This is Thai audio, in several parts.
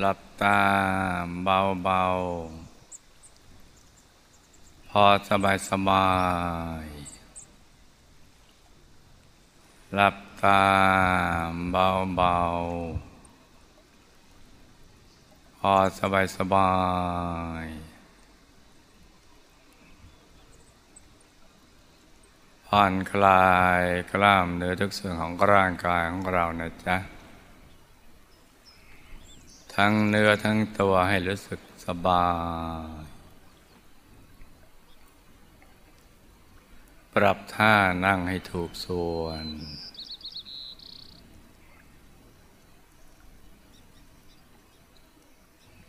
หลับตาเบาๆ พอสบายสบาย หลับตาเบาๆ พอสบายสบาย ผ่อนคลายกล้ามเนื้อทุกส่วนของร่างกายของเรานะจ๊ะ ทั้งเนื้อทั้งตัวให้รู้สึกสบาย ปรับท่านั่งให้ถูกส่วน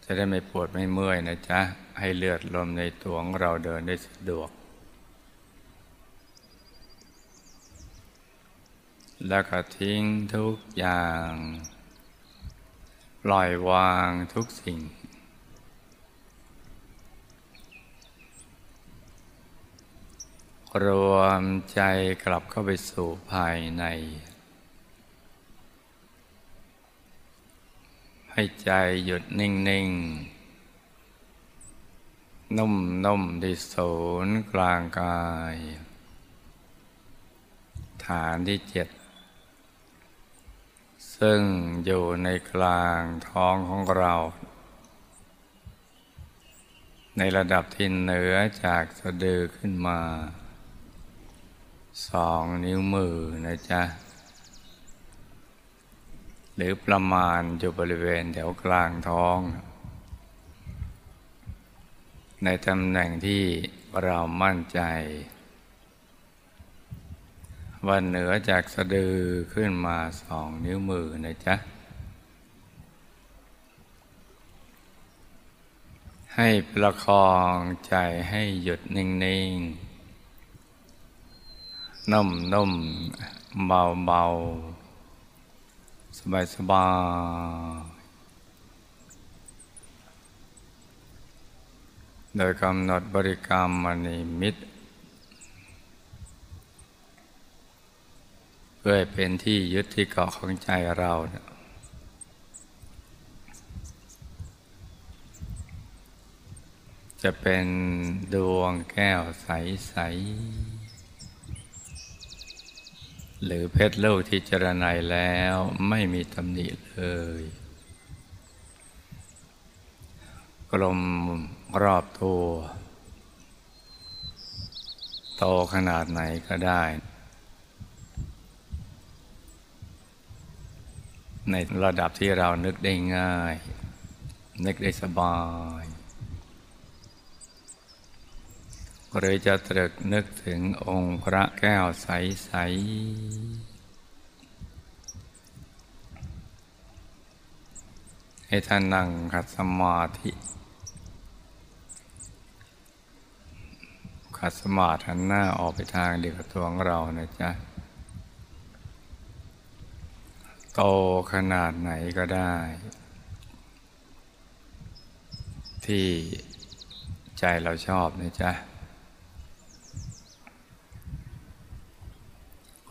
จะได้ไม่ปวดไม่เมื่อยนะจ๊ะ ให้เลือดลมในตัวของเราเดินได้สะดวก แล้วก็ทิ้งทุกอย่าง ล่อยวางทุกสิ่ง รวมใจกลับเข้าไปสู่ภายใน ให้ใจหยุดนิ่ง ๆ นุ่ม ๆ ที่ศูนย์กลางกาย ฐานที่เจ็ด ซึ่งอยู่ในกลางท้องของเรา ในระดับที่เหนือจากสะดือขึ้นมา สองนิ้วมือนะจ๊ะ หรือประมาณอยู่บริเวณแถวกลางท้อง ในตำแหน่งที่เรามั่นใจ ว่าเหนือจากสะดือขึ้นมาสองนิ้วมือนะจ๊ะ ให้ประคองใจให้หยุดนิ่งๆ นุ่มนุ่มเบาเบาสบายสบายโดยกำหนดบริกรรมมณีมิตร พื่อให้เป็นที่ยึดที่เกาะของใจเราเนี่ยจะเป็นดวงแก้วใส ๆ หรือเพชรลูกที่เจรไนยแล้วไม่มีตำหนิเลย กลมรอบตัว โตขนาดไหนก็ได้ ในระดับที่เรานึกได้ง่าย นึกได้สบาย หรือจะตรึกนึกถึงองค์พระแก้วใส ๆ ให้ท่านนั่งขัดสมาธิขัดสมาธิหันหน้าออกไปทางเดียวกับตัวของเรานะจ๊ะ โตขนาดไหนก็ได้ ที่ใจเราชอบนะจ๊ะ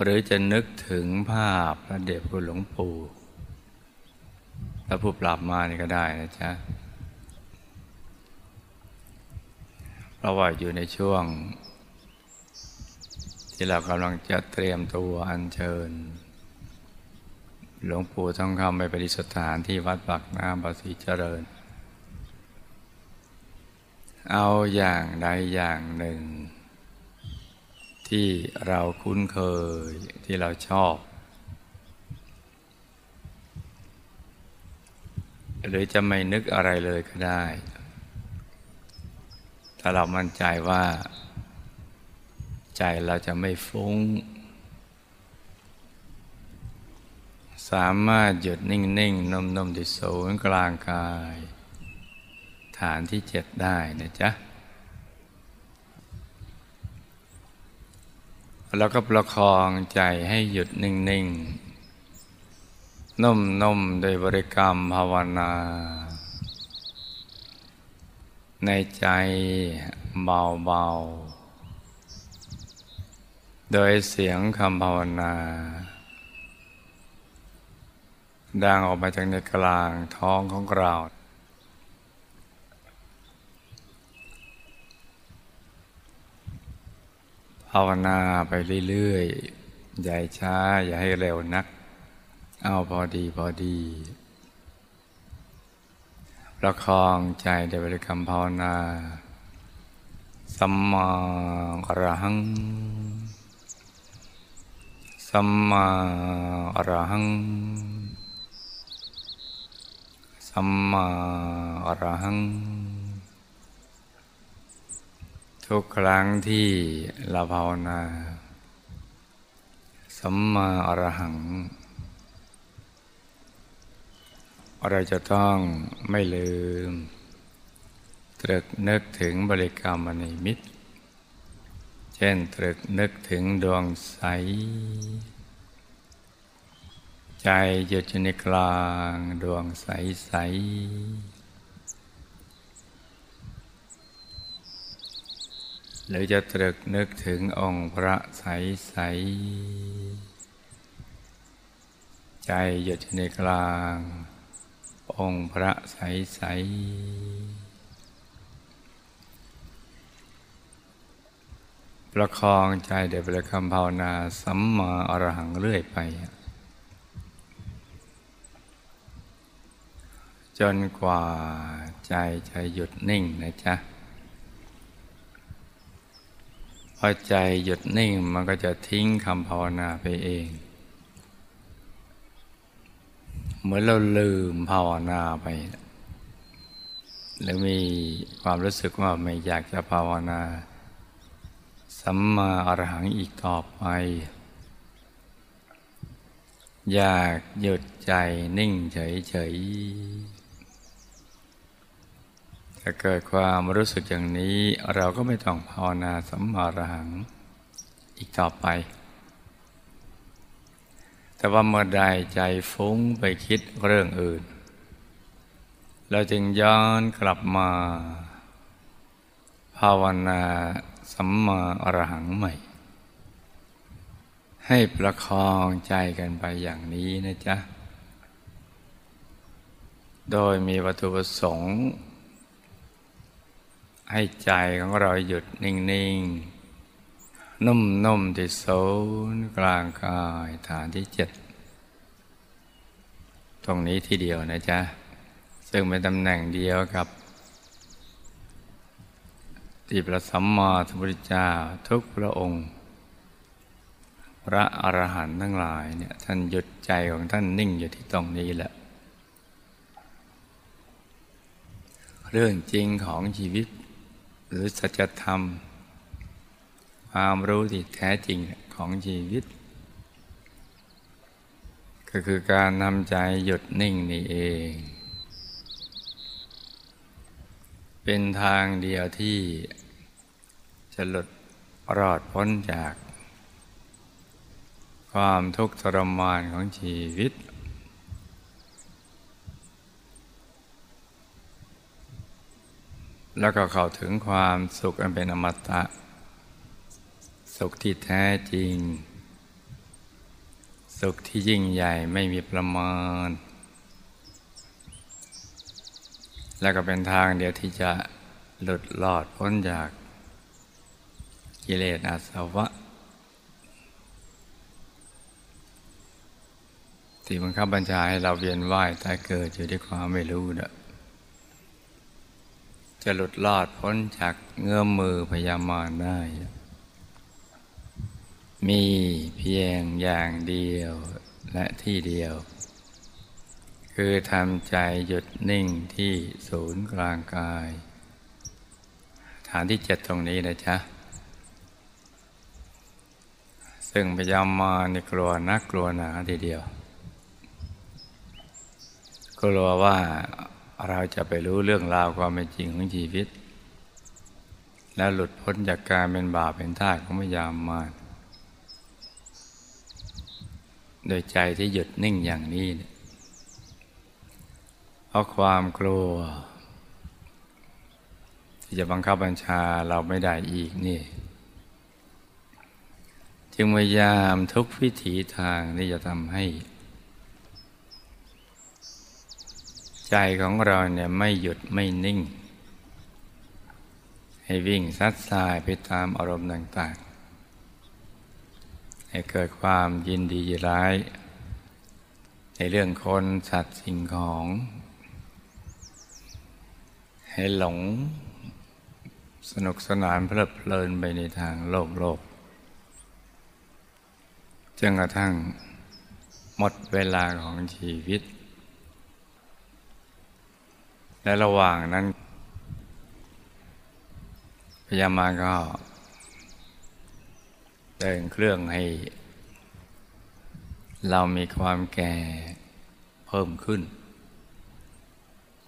หรือจะนึกถึงภาพพระเดชคุณหลวงปู่แล้วผู้ปรับมานี่ก็ได้นะจ๊ะเพราะว่าอยู่ในช่วง ที่เรากำลังจะเตรียมตัวอัญเชิญ หลวงปู่ทองคำไปปฏิสถานที่วัดปากน้ำภาษีเจริญ เอาอย่างใดอย่างหนึ่ง ที่เราคุ้นเคยที่เราชอบ หรือจะไม่นึกอะไรเลยก็ได้ถ้าเรามั่นใจว่า ใจเราจะไม่ฟุ้ง สามารถหยุดนิ่งๆนมๆที่ศูนย์กลางกาย ฐานที่เจ็ดได้นะจ๊ะ แล้วก็ประคองใจให้หยุดนิ่งๆนุ่มๆโดยบริกรรมภาวนา ในใจเบาๆ โดยเสียงคำภาวนา ดังออกมาจากในกลางท้องของเรา ภาวนาไปเรื่อยๆ อย่าช้า อย่าให้เร็วนัก เอาพอดีพอดี ประคองใจในบริกรรมภาวนา สัมมาอรหัง สัมมาอรหัง สัมมาอรหัง ทุกครั้งที่เราภาวนา สัมมาอรหัง เราจะต้องไม่ลืม ตรึกนึกถึงบริกรรมในมิตรเช่นตรึกนึกถึงดวงใส ใจหยุดอยู่ในกลางดวงใสใสหรือจะตรึกนึกถึงองค์พระใสใสใจหยุดอยู่ในกลาง องค์พระใสใสประคองใจเดี๋ยวประคำภาวนาสัมมาอรหังเรื่อยไป จนกว่าใจจะหยุดนิ่งนะจ๊ะ พอใจหยุดนิ่งมันก็จะทิ้งคำภาวนาไปเอง เหมือนเราลืมภาวนาไปหรือมีความรู้สึกว่าไม่อยากจะภาวนา สัมมาอรหังอีกต่อไป อยากหยุดใจนิ่งเฉยๆ ถ้าเกิดความรู้สึกอย่างนี้เราก็ไม่ต้องภาวนาสัมมาอรหัง อีกต่อไป แต่ว่าเมื่อใดใจฟุ้งไปคิดเรื่องอื่น เราจึงย้อนกลับมา ภาวนาสัมมาอรหังใหม่ ให้ประคองใจกันไปอย่างนี้นะจ๊ะ โดยมีวัตถุประสงค์ ให้ใจของเราหยุดนิ่งๆ นุ่มๆที่ศูนย์กลางกายฐานที่เจ็ดตรงนี้ที่เดียวนะจ๊ะ ซึ่งเป็นตำแหน่งเดียวกับที่พระสัมมาสัมพุทธเจ้าทุกพระองค์ พระอรหันต์ทั้งหลายเนี่ยท่านหยุดใจของท่านนิ่งอยู่ที่ตรงนี้แหละ เรื่องจริงของชีวิต หรือสัจธรรม ความรู้ที่แท้จริงของชีวิต ก็คือการนำใจหยุดนิ่งนี่เอง เป็นทางเดียวที่จะหลุดรอดพ้นจาก ความทุกข์ทรมานของชีวิต แล้วก็เข้าถึงความสุขอันเป็นอมตะ สุขที่แท้จริง สุขที่ยิ่งใหญ่ไม่มีประมาณ และก็เป็นทางเดียวที่จะหลุดลอดพ้นจากกิเลสอาสวะ ที่บังคับบัญชาให้เราเวียนว่ายตายเกิดอยู่ด้วยความไม่รู้เด้อ จะหลุดลอดพ้นจากเงื้อมมือพยามารได้ มีเพียงอย่างเดียวและที่เดียว คือทำใจหยุดนิ่งที่ศูนย์กลางกาย ฐานที่เจ็ดตรงนี้นะจ๊ะ ซึ่งพยายามมาในกลัวนักกลัวหนาทีเดียว กลัวว่า เราจะไปรู้เรื่องราวความเป็นจริงของชีวิต และหลุดพ้นจากการเป็นบาปเป็นท่าของพยายามมาโดยใจที่หยุดนิ่งอย่างนี้ เพราะความกลัว ที่จะบังคับบัญชาเราไม่ได้อีกนี่ จึงพยายามทุกวิถีทางที่จะทำให้ ใจของเราเนี่ยไม่หยุดไม่นิ่ง ให้วิ่งซัดสายไปตามอารมณ์ต่าง ๆ ให้เกิดความยินดียิร้าย ในเรื่องคนสัตว์สิ่งของ ให้หลงสนุกสนานเพลิดเพลินไปในทางโลกโลกจนกระทั่งหมดเวลาของชีวิต และระหว่างนั้น พยามาก็เดินเครื่องให้ เรามีความแก่เพิ่มขึ้น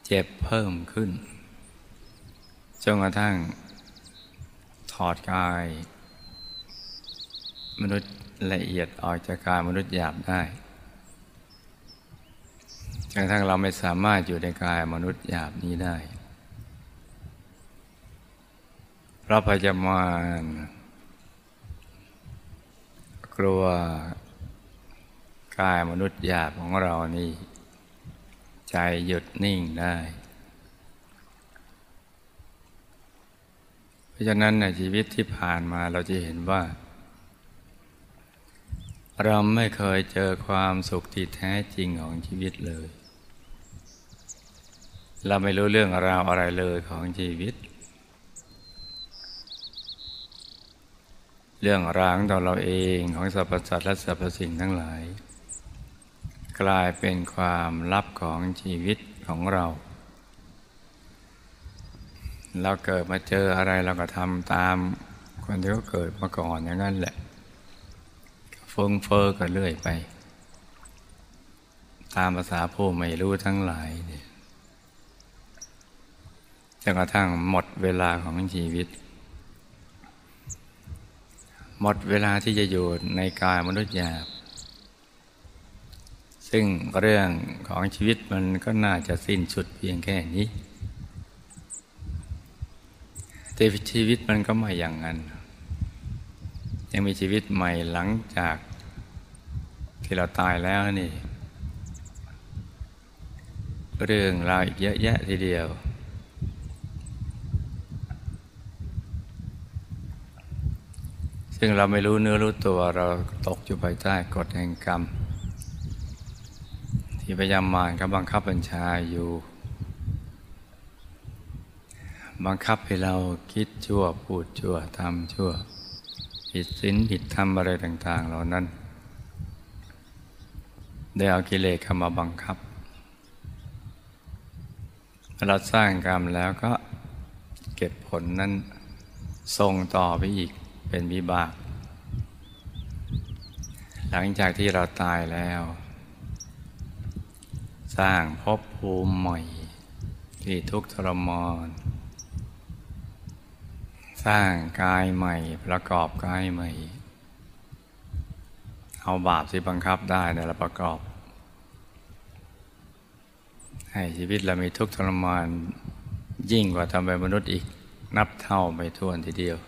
เจ็บเพิ่มขึ้นจนกระทั่ง ถอดกาย มนุษย์ละเอียดออกจากกายมนุษย์หยาบได้ จนกระทั่งเราไม่สามารถอยู่ในกายมนุษย์หยาบนี้ได้ พระพยามารกลัวกายมนุษย์หยาบของเรานี่ ใจหยุดนิ่งได้ เพราะฉะนั้นในชีวิตที่ผ่านมาเราจะเห็นว่าเราไม่เคยเจอความสุขที่แท้จริงของชีวิตเลย เราไม่รู้เรื่องราวอะไรเลยของชีวิต เรื่องราวของเราเองของสรรพสัตว์และสรรพสิ่งทั้งหลาย กลายเป็นความลับของชีวิตของเรา เราเกิดมาเจออะไรเราก็ทำตามคนที่เขาเกิดมาก่อนอย่างนั้นแหละเฟุ้งเฟอ้อกันเรื่อยไป ตามภาษาผู้ไม่รู้ทั้งหลายเนี่ย นกระทั่งหมดเวลาของชีวิต หมดเวลาที่จะอยู่ในกายมนุษย์หยาบ ซึ่งเรื่องของชีวิตมันก็น่าจะสิ้นสุดเพียงแค่นี้แต่ชีวิตมันก็ไม่อย่างนั้น ยังมีชีวิตใหม่หลังจากที่เราตายแล้วนี่ เรื่องราวอีกเยอะแยะทีเดียว ซึ่งเราไม่รู้เนื้อรู้ตัวเราตกอยู่ภายใต้กฎแห่งกรรม ที่พยายามมารกับบังคับบัญชาอยู่ บังคับให้เราคิดชั่วพูดชั่วทำชั่ว ผิดศีลผิดธรรมอะไรต่าง ๆ เหล่านั้น ได้เอากิเลสเข้ามาบังคับเราสร้างกรรมแล้วก็เก็บผลนั้นส่งต่อไปอีก เป็นวิบาก หลังจากที่เราตายแล้ว สร้างภพภูมิใหม่ที่ทุกทรมานสร้างกายใหม่ประกอบกายใหม่ เอาบาปที่บังคับได้เนี่ยเราประกอบ ให้ชีวิตเรามีทุกข์ทรมานยิ่งกว่าทำเป็นมนุษย์อีกนับเท่าไม่ถ้วนทีเดียว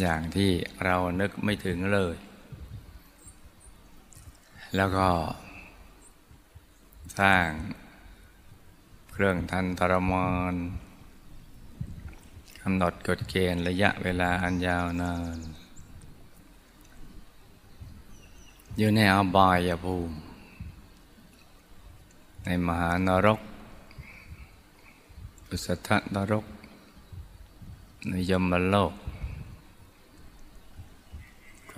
อย่างที่เรานึกไม่ถึงเลย แล้วก็ สร้างเครื่องทันทรมานกำหนดกฎเกณฑ์ระยะเวลาอันยาวนานอยู่ในอบายภูมิ ในมหานรก อุสธนรก ในยมโลกก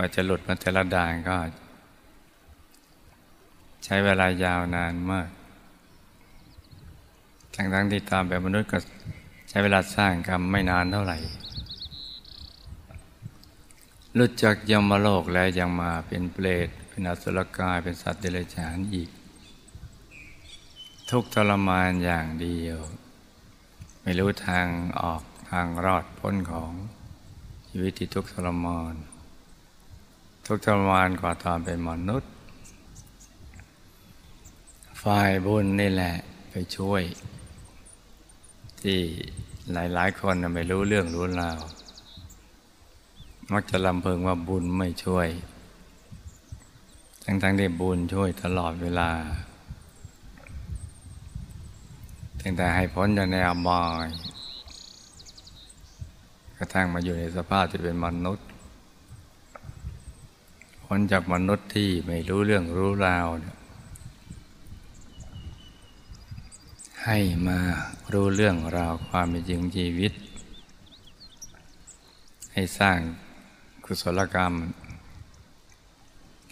ว่าจะหลุดมาแต่ละด่านก็ ใช้เวลายาวนานมาก ทั้งทั้งที่ตามแบบมนุษย์ก็ใช้เวลาสร้างกรรมไม่นานเท่าไหร่หลุดจากยมโลกแล้วยังมาเป็นเปรตเป็นอสุรกายเป็นสัตว์เดรัจฉานอีก ทุกทรมานอย่างเดียว ไม่รู้ทางออกทางรอดพ้นของชีวิตที่ทุกทรมาน ทุกทรมานกว่าตอนเป็นมนุษย์ ฝ่ายบุญนี่แหละไปช่วย ที่หลาย ๆ คนไม่รู้เรื่องรู้ราวมักจะลำเพิงว่าบุญไม่ช่วย ทั้งๆที่บุญช่วยตลอดเวลาตั้งแต่ให้พ้นจากในอบายกระทั่งมาอยู่ในสภาพที่เป็นมนุษย์ พ้นจากมนุษย์ที่ไม่รู้เรื่องรู้ราวให้มารู้เรื่องราวความเป็นจริงชีวิต ให้สร้างกุศลกรรม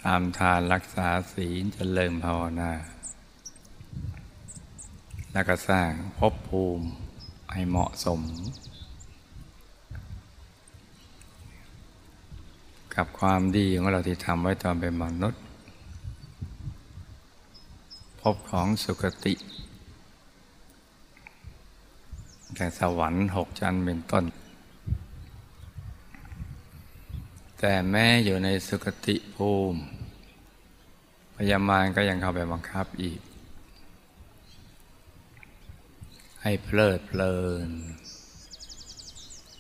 ตามทานรักษาศีลเจริญภาวนา แล้วก็สร้างภพภูมิให้เหมาะสม กับความดีของเราที่ทำไว้ตอนเป็นมนุษย์ พบของสุคติ แต่สวรรค์หกจันเป็นต้น แต่แม้อยู่ในสุคติภูมิพยามารก็ยังเข้าไปบังคับอีก ให้เพลิดเพลิน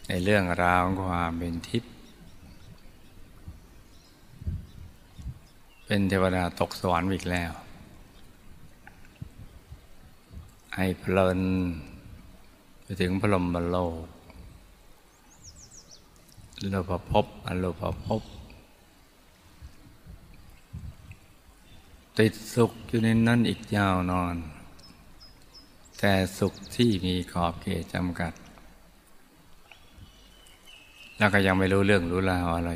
ในเรื่องราวของความเป็นทิพย์ เป็นเทวดาตกสวรรค์อีกแล้ว ให้เพลินไปถึงพรหมโลกโลภภพอโลภภพติดสุขอยู่ในนั้นอีกยาวนอน แต่สุขที่มีขอบเขตจำกัด แล้วก็ยังไม่รู้เรื่องรู้ราวอะไร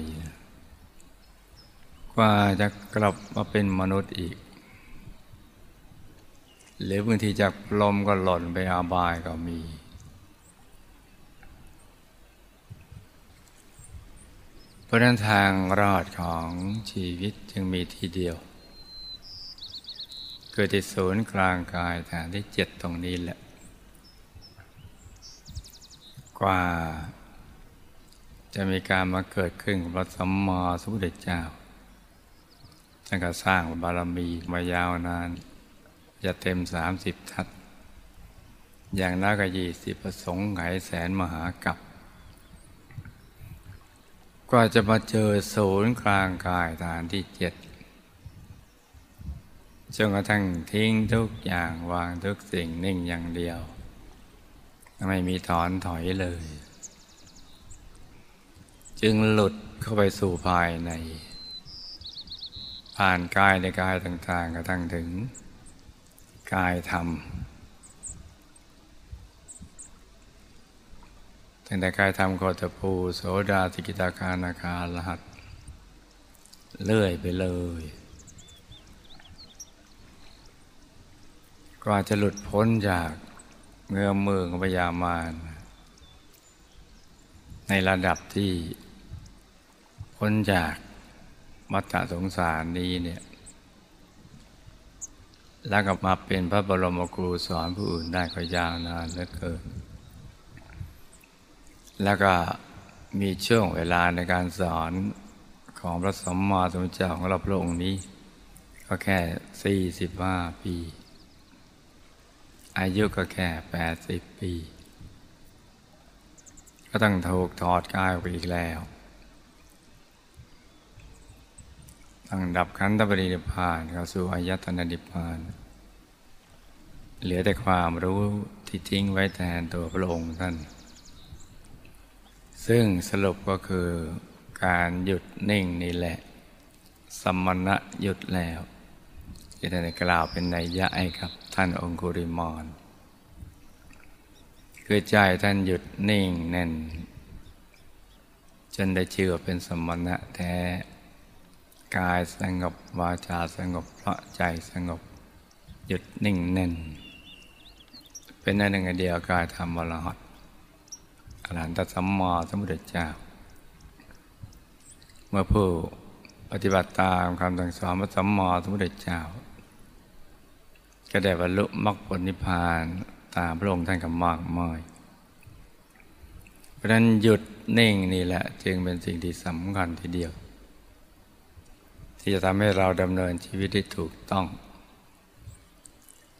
กว่าจะกลับมาเป็นมนุษย์อีก หรือบางทีจากลมก็หล่นไปอาบายก็มี เพราะนั้นทางรอดของชีวิตจึงมีทีเดียว เกิดที่ศูนย์กลางกายฐานที่เจ็ดตรงนี้แหละ กว่าจะมีการมาเกิดขึ้นของพระสัมมาสัมพุทธเจ้า ท่านก็สร้างบารมีมายาวนาน จะเต็มสามสิบทัศอย่างน้อยก็ยี่สิบประสงค์ไขแสนมหากับกว่าจะมาเจอศูนย์กลางกายฐานที่เจ็ดจนกระทั่งทิ้งทุกอย่างวางทุกสิ่งนิ่งอย่างเดียว ไม่มีถอนถอยเลย จึงหลุดเข้าไปสู่ภายใน ผ่านกายในกายต่างๆกระทั่งถึงกายธรรมตั้งแต่กายธรรมโคตภูโสดาสิกิตาคานาคาลหัส เลื่อยไปเลยกว่าจะหลุดพ้นจากเงื้อมมือของพยามารในระดับที่พ้นจาก มัฏฏสงสารนี้เนี่ย แล้วกลับมาเป็นพระบรมครูสอนผู้อื่นได้ก็ยาวนานเหลือเกิน แล้วก็มีช่วงเวลาในการสอนของพระสัมมาสัมพุทธเจ้าของเราพระองค์นี้ ก็แค่สี่สิบห้าปี อายุก็แค่แปดสิบปี ก็ต้องถูกถอดกายออกไปอีกแล้ว ต้งดับขันธปรินิพานเข้าสู่อายตนะนิพพาน เหลือแต่ความรู้ที่ทิ้งไว้แทนตัวพระองค์ท่าน ซึ่งสรุปก็คือการหยุดนิ่งนี่แหละ สมณะหยุดแล้วที่ท่านกล่าวเป็นนัยยะให้ครับท่านองคุริมอนคือใจท่านหยุดนิ่งแน่น จนได้ชื่อเป็นสมณะแท้ กายสงบวาจาสงบเพราะใจสงบ หยุดนิ่งแน่น เป็นอันหนึ่งเดียวกายธรรมวรหัตอรหันตสัมมาสัมพุทธเจ้า เมื่อผู้ปฏิบัติตามคำสั่งสอนพระสัมมาสัมพุทธเจ้า ก็ได้บรรลุมรรคผลนิพพานตามพระองค์ท่านกับมากมายเพราะนั้นหยุดนิ่งนี่แหละ จึงเป็นสิ่งที่สำคัญทีเดียว ที่จะทำให้เราดำเนินชีวิตได้ถูกต้อง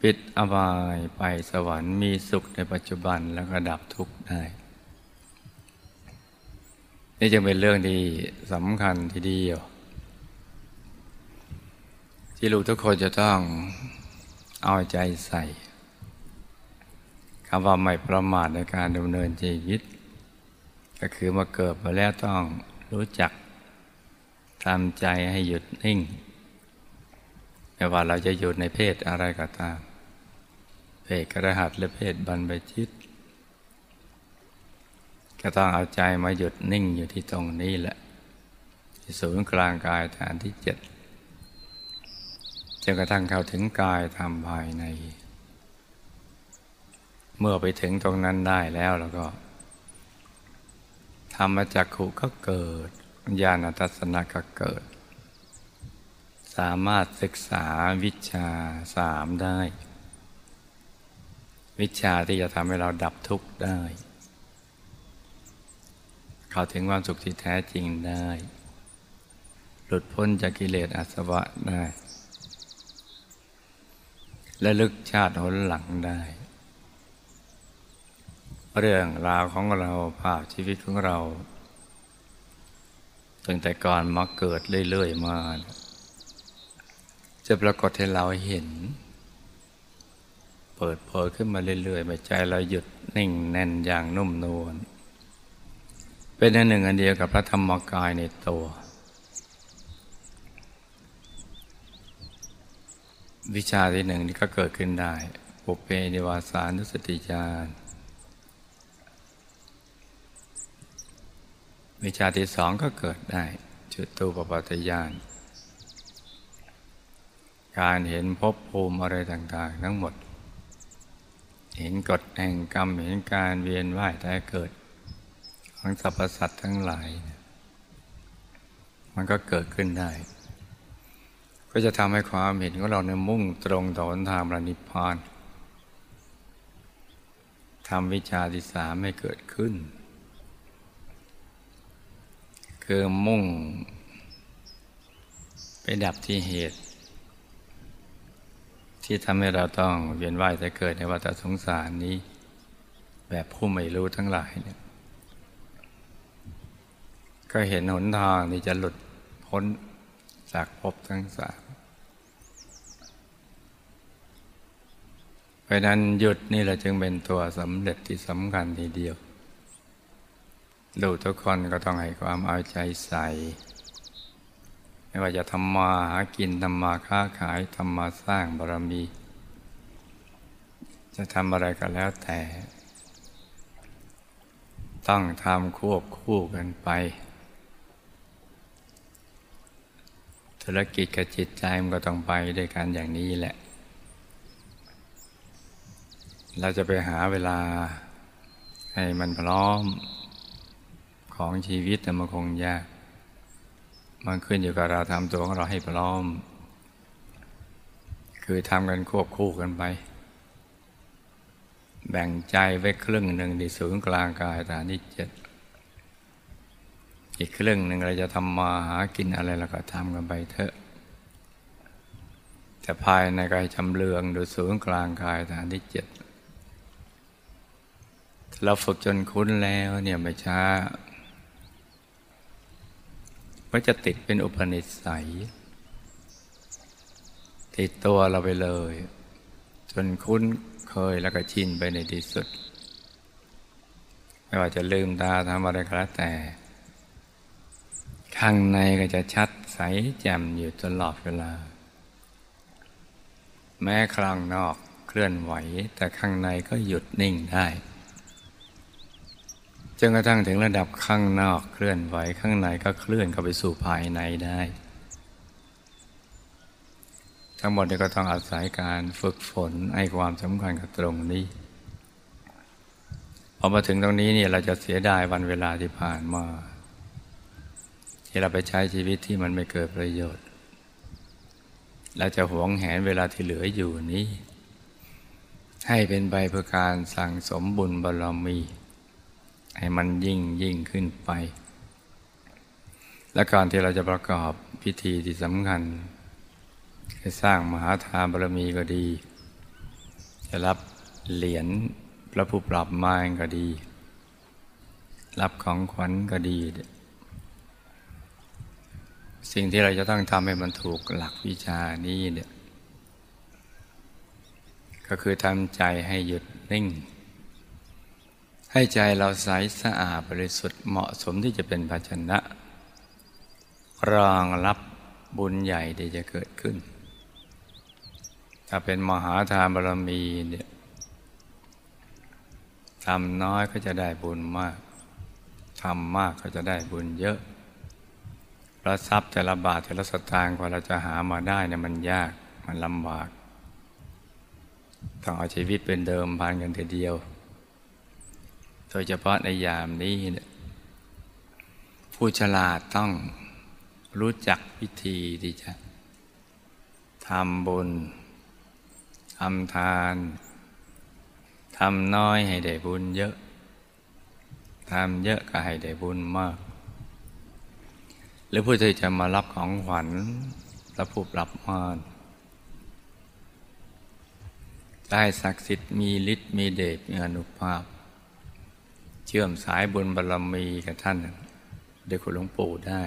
ปิดอบายไปสวรรค์มีสุขในปัจจุบันแล้วก็ดับทุกข์ได้ นี่จึงเป็นเรื่องที่สำคัญทีเดียว ที่ลูกทุกคนจะต้องเอาใจใส่คำว่าไม่ประมาทในการดำเนินชีวิต ก็คือมาเกิดมาแล้วต้องรู้จัก ทำใจให้หยุดนิ่ง ไม่ว่าเราจะอยู่ในเพศอะไรก็ตาม เพศกระหัสและเพศบรรพชิต ก็ต้องเอาใจมาหยุดนิ่งอยู่ที่ตรงนี้แหละ ที่ศูนย์กลางกายฐานที่เจ็ดจนกระทั่งเข้าถึงกายทำภายใน เมื่อไปถึงตรงนั้นได้แล้วแล้วก็ธรรมจักขุก็เกิด ญาณทัศนะก็เกิด สามารถศึกษาวิชาสามได้ วิชาที่จะทำให้เราดับทุกข์ได้ เข้าถึงความสุขที่แท้จริงได้ หลุดพ้นจากกิเลสอาสวะได้ และลึกชาติหนหลังได้เรื่องราวของเราภาพชีวิตของเรา ตั้งแต่ก่อนมาเกิดเรื่อยๆมา จะปรากฏให้เราเห็น เปิดเผยขึ้นมาเรื่อยๆไม่ใจเราหยุดนิ่งแน่นอย่างนุ่มนวลเป็นอันหนึ่งอันเดียวกับพระธรรมกายในตัว วิชาที่หนึ่งนี่ก็เกิดขึ้นได้ปุเพนิวาสานุสติญาณ วิชาที่สองก็เกิดได้จุดตูปปัตยาน การเห็นภพภูมิอะไรต่างๆ ทั้งหมด เห็นกฎแห่งกรรม เห็นการเวียนว่ายแต่เกิด ของสรรพสัตว์ทั้งหลาย มันก็เกิดขึ้นได้ ก็จะทำให้ความเห็นของเราในมุ่งตรงต่อหนทางระนิพพานทำวิชาที่สามให้เกิดขึ้น คือมุ่ง ไปดับที่เหตุ ที่ทำให้เราต้องเวียนว่ายแต่เกิดในวัฏสงสารนี้ แบบผู้ไม่รู้ทั้งหลายเนี่ยก็เห็นหนทางที่จะหลุดพ้นจากภพทั้งสามเพราะนั้นหยุดนี่เราจึงเป็นตัวสำเร็จที่สำคัญทีเดียว ดูทุกคนก็ต้องให้ความเอาใจใส่ ไม่ว่าจะทำมาหากินทำมาค้าขายทำมาสร้างบารมี จะทำอะไรก็แล้วแต่ ต้องทำควบคู่กันไป ธุรกิจกับจิตใจมันก็ต้องไปด้วยกันอย่างนี้แหละ เราจะไปหาเวลาให้มันพร้อม ของชีวิตแต่มันคงยาก มันขึ้นอยู่กับเราทำตัวของเราให้พร้อม คือทำกันควบคู่กันไป แบ่งใจไว้ครึ่งหนึ่งในศูนย์กลางกายฐานที่เจ็ดอีกครึ่งหนึ่งเราจะทำมาหากินอะไรเราก็ทำกันไปเถอะ แต่ภายในกายจำเลืองดูศูนย์กลางกายฐานที่เจ็ดเราฝึกจนคุ้นแล้วเนี่ยไม่ช้า ก็จะติดเป็นอุปนิสัย ติดตัวเราไปเลย จนคุ้นเคยแล้วก็ชินไปในที่สุด ไม่ว่าจะลืมตาทำอะไรก็แล้วแต่ ข้างในก็จะชัดใสแจ่มอยู่ตลอดเวลา แม้ครั้งนอกเคลื่อนไหว แต่ข้างในก็หยุดนิ่งได้ นกระทั่งถึงระดับข้างนอกเคลื่อนไหวข้างในก็เคลื่อนเข้าไปสู่ภายในได้ ทั้งหมดนี้ก็ต้องอาศัยการฝึกฝนให้ความสำคัญกับตรงนี้พอมาถึงตรงนี้เนี่ยเราจะเสียดายวันเวลาที่ผ่านมา ที่เราไปใช้ชีวิตที่มันไม่เกิดประโยชน์ เราจะหวงแหนเวลาที่เหลืออยู่นี้ ให้เป็นไปเพื่อการสั่งสมบุญบารมี ให้มันยิ่งยิ่งขึ้นไป และการที่เราจะประกอบพิธีที่สำคัญให้สร้างมหาทานบารมีก็ดี จะรับเหรียญพระผู้ปรับไม้ก็ดี รับของขวัญก็ดี สิ่งที่เราจะต้องทำให้มันถูกหลักวิชานี้เนี่ยก็คือทำใจให้หยุดนิ่ง ให้ใจเราใสสะอาดบริสุทธิ์เหมาะสมที่จะเป็นภาชนะ รองรับบุญใหญ่ที่จะเกิดขึ้น ถ้าเป็นมหาทานบารมีเนี่ยทำน้อยก็จะได้บุญมากทำมากก็จะได้บุญเยอะพระทรัพย์แต่ละบาทแต่ละสตางค์กว่าเราจะหามาได้เนี่ยมันยากมันลำบาก ต้องเอาชีวิตเป็นเดิมพันกันทีเดียว โดยเฉพาะในยามนี้เนี่ยผู้ฉลาดต้องรู้จักวิธีที่จะทำบุญทำทานทำน้อยให้ได้บุญเยอะทำเยอะก็ให้ได้บุญมาก หรือผู้ที่จะมารับของขวัญและผู้รับมานได้ศักดิ์สิทธิ์มีฤทธิ์มีเดชมีอนุภาพ ชื่อมสายบุญบารรมีกับท่านเด็กคุณหลวงปู่ได้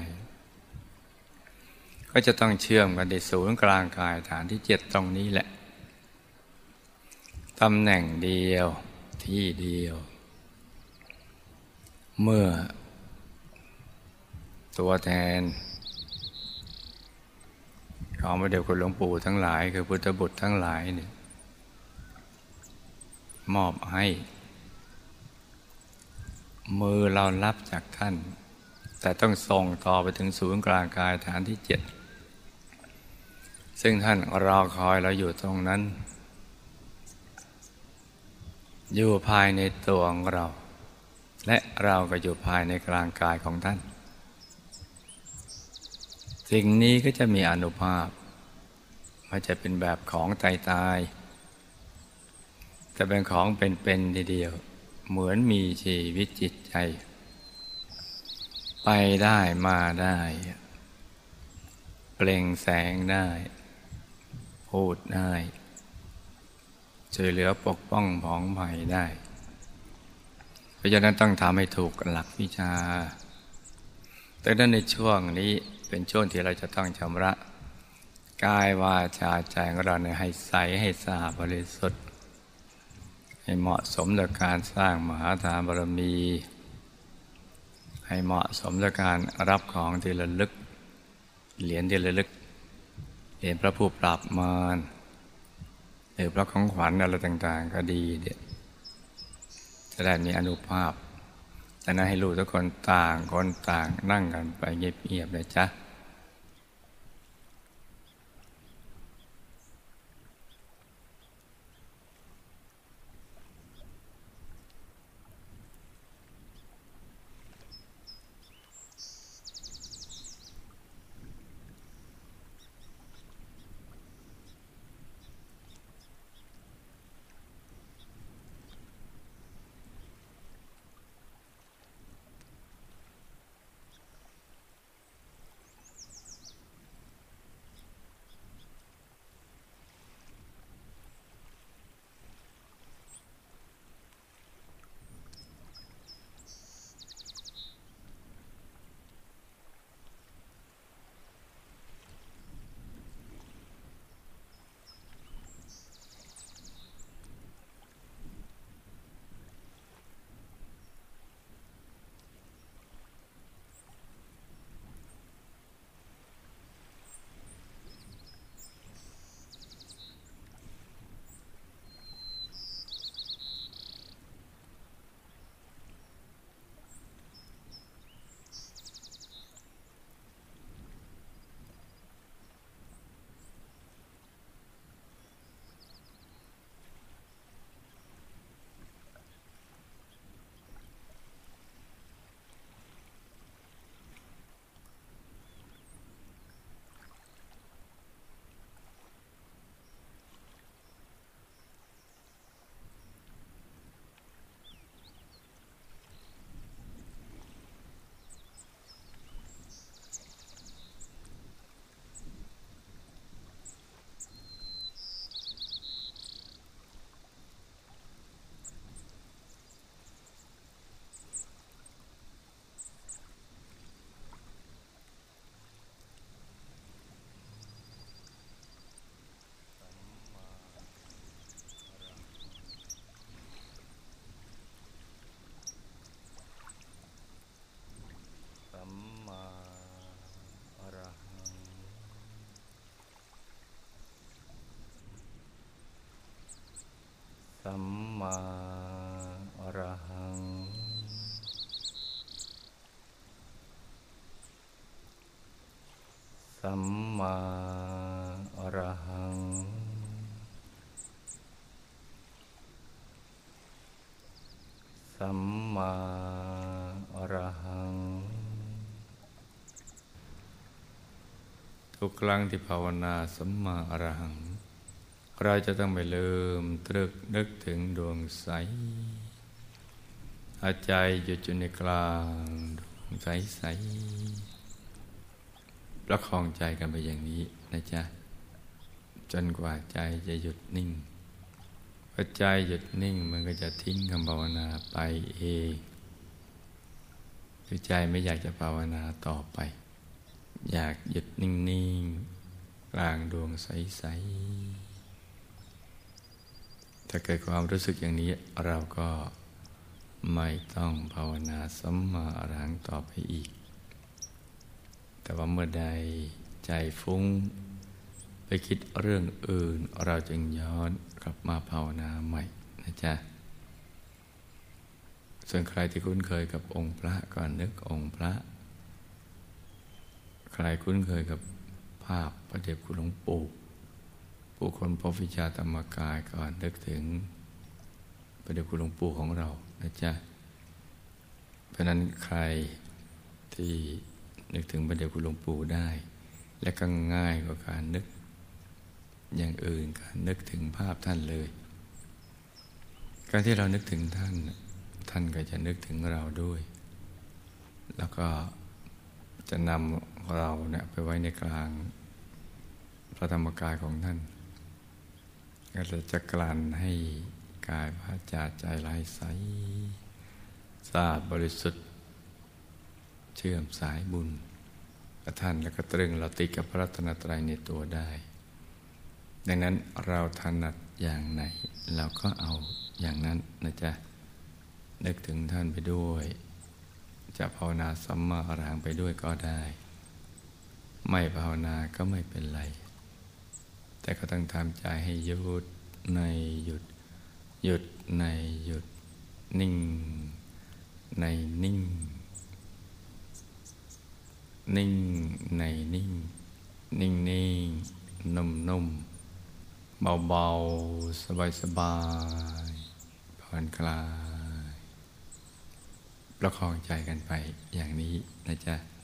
ก็จะต้องเชื่อมกันในศูนย์กลางกายฐานที่เจ็ดตรงนี้แหละตำแหน่งเดียวที่เดียว เมื่อ ตัวแทนของพระเดชคุณหลวงปู่ทั้งหลาย คือพุทธบุตรทั้งหลายเนี่ยมอบให้ มือเรารับจากท่านแต่ต้องส่งต่อไปถึงศูนย์กลางกายฐานที่เจ็ดซึ่งท่านรอคอยเราอยู่ตรงนั้น อยู่ภายในตัวของเรา และเราก็อยู่ภายในกลางกายของท่าน สิ่งนี้ก็จะมีอนุภาพมันจะเป็นแบบของตายตายจะเป็นของเป็นๆทีเดียว เหมือนมีชีวิตจิตใจ ไปได้มาได้ เปล่งแสงได้ พูดได้ช่วยเหลือปกป้องผองภัยได้ เพราะฉะนั้นต้องทำให้ถูกหลักวิชา แต่นั้นในช่วงนี้เป็นช่วงที่เราจะต้องชำระกายวาจาใจของเราให้ใสให้สะอาดบริสุทธิ์ ให้เหมาะสมต่อการสร้างมหาทานบารมี ให้เหมาะสมต่อการรับของที่ระลึก เหรียญที่ระลึก เหรียญพระผู้ปราบมารหรือพระของขวัญอะไรต่าง ๆ ก็ดีเด็ดจะได้มีอนุภาพแต่นั้นให้รู้ทุกคนต่างคนต่างนั่งกันไปเงียบๆเลยจ้ะ สัมมาอรหัง สัมมาอรหัง ทุกครั้งที่ภาวนาสัมมาอรหัง เราจะต้องไปเริ่มตรึกนึกถึงดวงใสอาใจหยุดอยู่ในกลางดวงใสใส ประคองใจกันไปอย่างนี้นะจ๊ะ จนกว่าใจจะหยุดนิ่งพอใจหยุดนิ่งมันก็จะทิ้งคำภาวนาไปเองคือใจไม่อยากจะภาวนาต่อไป อยากหยุดนิ่งๆกลางดวงใสๆถ้าเกิดความรู้สึกอย่างนี้เราก็ไม่ต้องภาวนาสัมมาอรหังต่อไปอีก แต่ว่าเมื่อใดใจฟุ้ง ไปคิดเรื่องอื่น เราจึงย้อนกลับมาภาวนาใหม่นะจ๊ะ ส่วนใครที่คุ้นเคยกับองค์พระก็นึกองค์พระ ใครคุ้นเคยกับภาพพระเดชคุณหลวงปู่ผู้คนพบวิชาธรรมกายก่อนนึกถึงพระเดชคุณหลวงปู่ของเรานะจ๊ะ เพราะนั้นใครที่ นึกถึงพระเดชคุณหลวงปู่ได้ และก็ง่ายกว่าการนึก อย่างอื่นการนึกถึงภาพท่านเลย การที่เรานึกถึงท่าน ท่านก็จะนึกถึงเราด้วย แล้วก็จะนำเราเนี่ยไปไว้ในกลางพระธรรมกายของท่านก็จะกลั่นให้กายวาจาใจลายใสสะอาดบริสุทธิ์ เชื่อมสายบุญกับท่านแล้วก็ตรึงเราติดกับพระรัตนตรัยในตัวได้ ดังนั้นเราถนัดอย่างไหน เราก็เอาอย่างนั้นนะจ๊ะ นึกถึงท่านไปด้วย จะภาวนาสัมมาอรหังไปด้วยก็ได้ ไม่ภาวนาก็ไม่เป็นไร แต่ก็ต้องทำใจให้หยุดในหยุด หยุดในหยุดนิ่ง ในนิ่ง นิ่งในนิ่ง นิ่งนิ่งนุ่มนุ่มเบาเบาสบายสบายผ่อนคลาย ประคองใจกันไปอย่างนี้นะจ๊ะ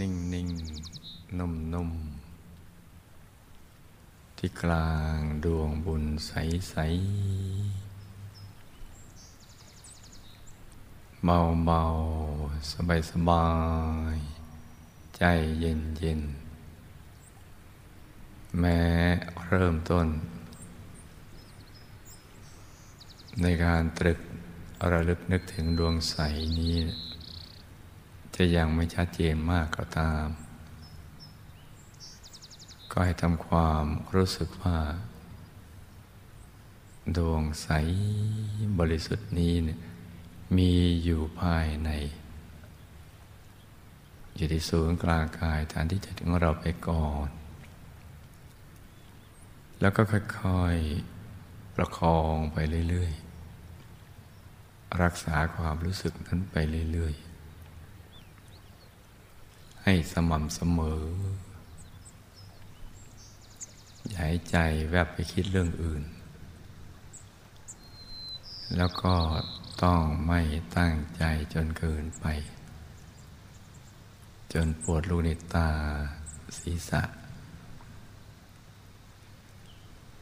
นิ่งนิ่งนุ่มนุ่มที่กลางดวงบุญใสใสเบาเบาสบายสบาย ใจเย็นเย็น แม้เริ่มต้น ในการตรึกระลึกนึกถึงดวงใสนี้ จะยังไม่ชัดเจนมากก็ตาม ก็ให้ทำความรู้สึกว่า ดวงใสบริสุทธิ์นี้เนี่ยมีอยู่ภายใน อยู่ที่ศูนย์กลางกายฐานที่จะถึงเราไปก่อน แล้วก็ค่อยๆประคองไปเรื่อยๆ รักษาความรู้สึกนั้นไปเรื่อยๆ ให้สม่ำเสมอ อย่าให้ใจแวบไปคิดเรื่องอื่น แล้วก็ต้องไม่ตั้งใจจนเกินไป จนปวดลูกในตาศีรษะ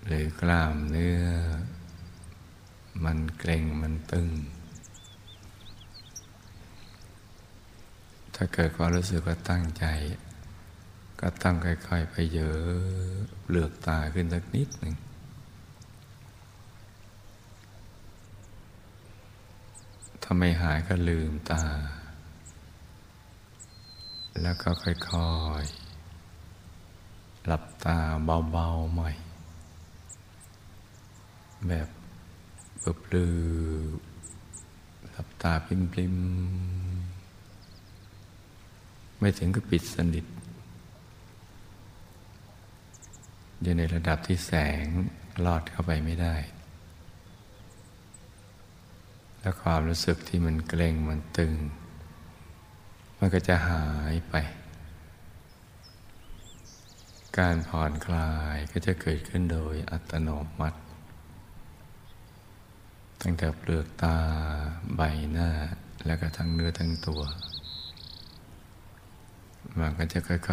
หรือกล้ามเนื้อ มันเกร็งมันตึง ถ้าเกิดความรู้สึกว่าตั้งใจ ก็ตั้งค่อยๆไปเยอะเปลือกตาขึ้นสักนิดหนึ่งถ้าไม่หายก็ลืมตา แล้วก็ค่อยๆ หลับตาเบาๆใหม่ แบบเปลือหลับตาปลิมๆ ไม่ถึงกับปิดสนิทอยู่ในระดับที่แสงลอดเข้าไปไม่ได้ แล้วความรู้สึกที่มันเกร็งมันตึง มันก็จะหายไป การผ่อนคลายก็จะเกิดขึ้นโดยอัตโนมัติ ตั้งแต่เปลือกตาใบหน้า แล้วก็ทั้งเนื้อทั้งตัว มันก็จะค่อยๆค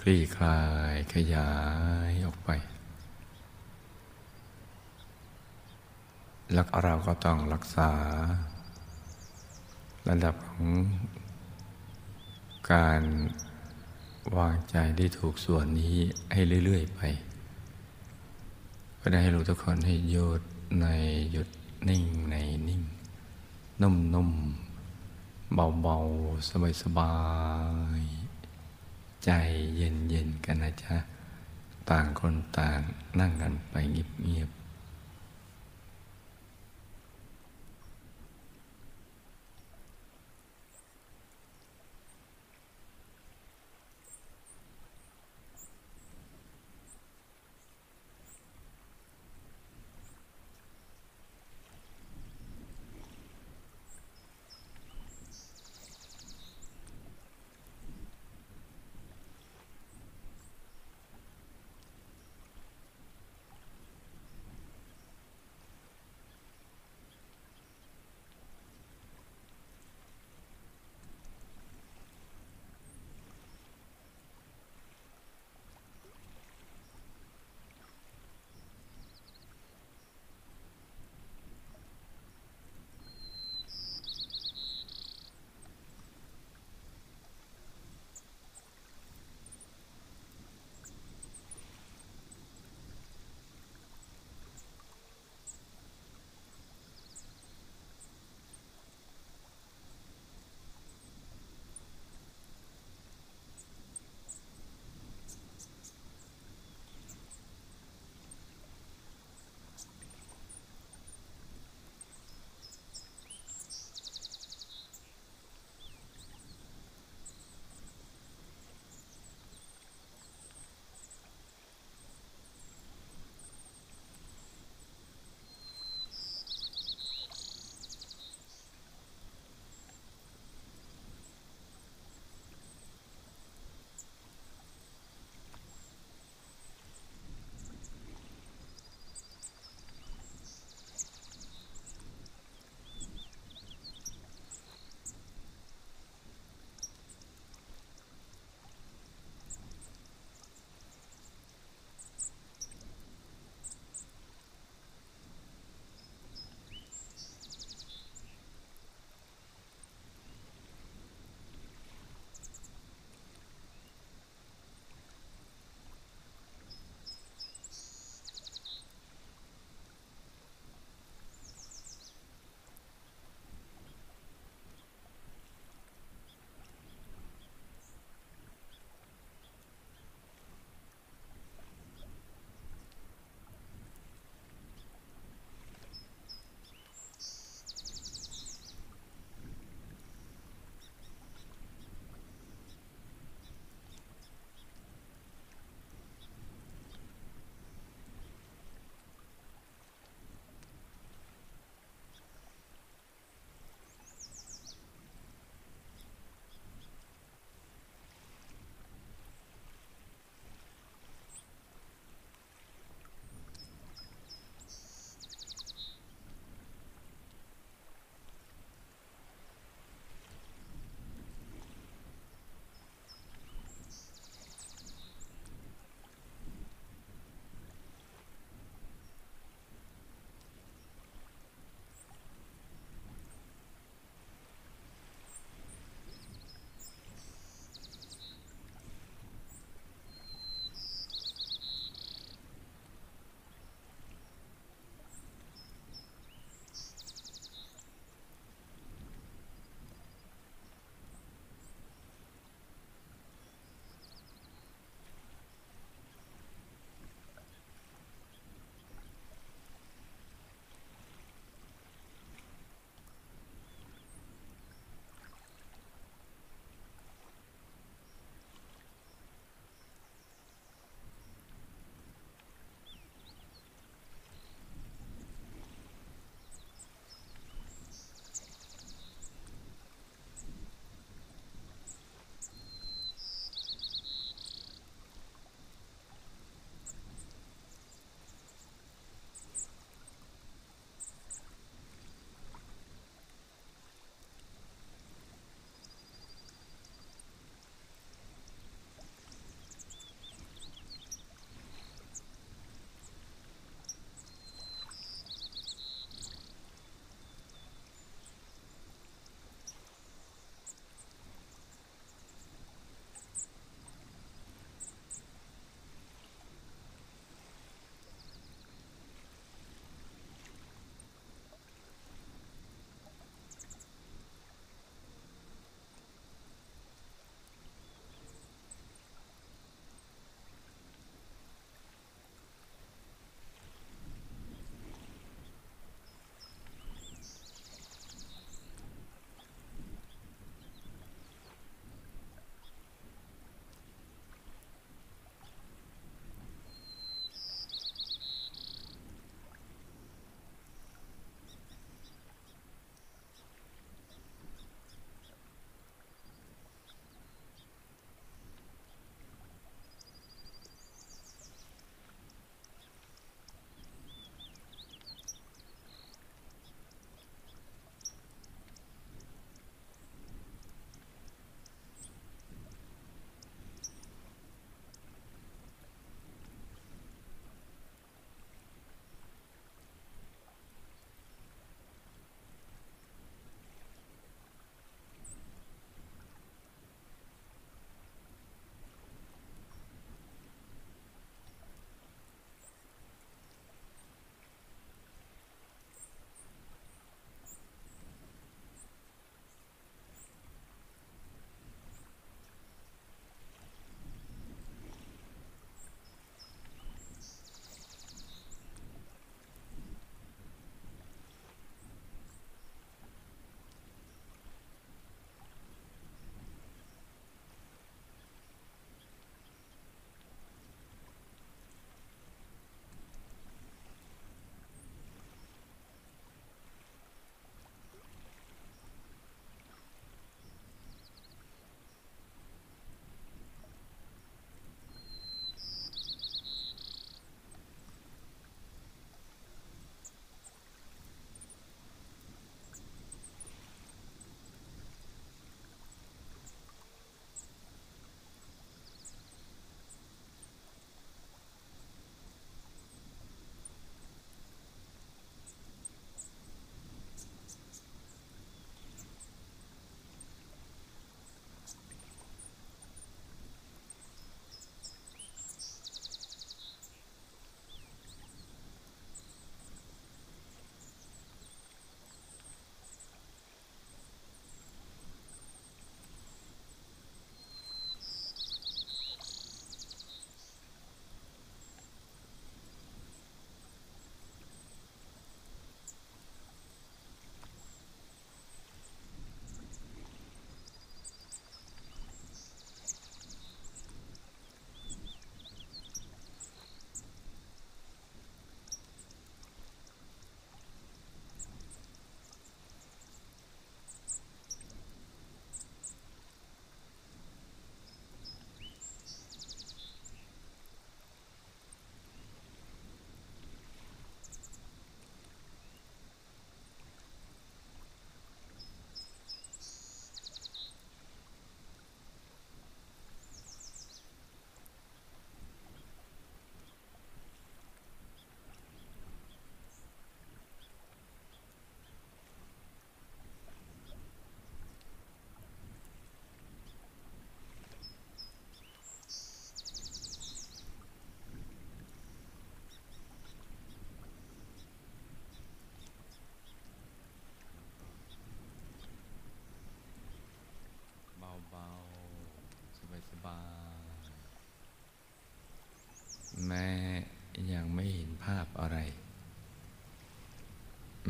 คลี่คลายขยายออกไป แล้วเราก็ต้องรักษา ระดับของการวางใจได้ถูกส่วนนี้ให้เรื่อย ๆ ไป ก็ได้ให้รู้ทุกคนให้หยุดในหยุดนิ่งในนิ่ง นุ่มๆเบาๆ สบายๆ ใจเย็นๆกันนะจ๊ะ ต่างคนต่างนั่งกันไปเงียบๆ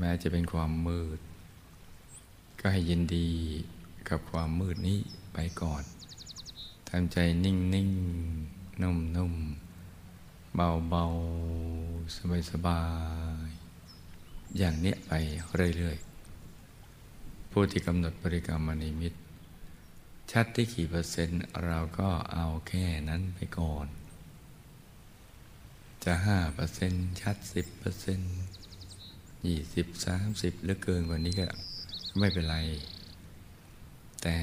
แม้จะเป็นความมืด ก็ให้ยินดีกับความมืดนี้ไปก่อนทำใจนิ่งนิ่งนุ่มนุ่มเบาเบาสบายสบายอย่างเนี้ยไปเรื่อยๆผู้ที่กำหนดบริกรรมนิมิต ชัดที่กี่เปอร์เซ็นต์เราก็เอาแค่นั้นไปก่อน จะห้าเปอร์เซ็นต์ชัดสิบเปอร์เซ็นต์ ยี่สิบสามสิบหรือเกินกว่านี้ก็ไม่เป็นไร แต่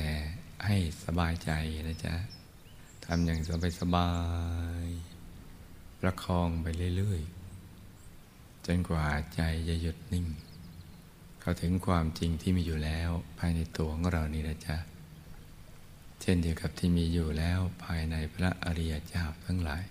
ให้สบายใจนะจ๊ะทำอย่างสบายสบายประคองไปเรื่อยๆ จนกว่าใจจะหยุดนิ่ง เข้าถึงความจริงที่มีอยู่แล้วภายในตัวของเรานี่นะจ๊ะ เช่นเดียวกับที่มีอยู่แล้วภายในพระอริยเจ้าทั้งหลาย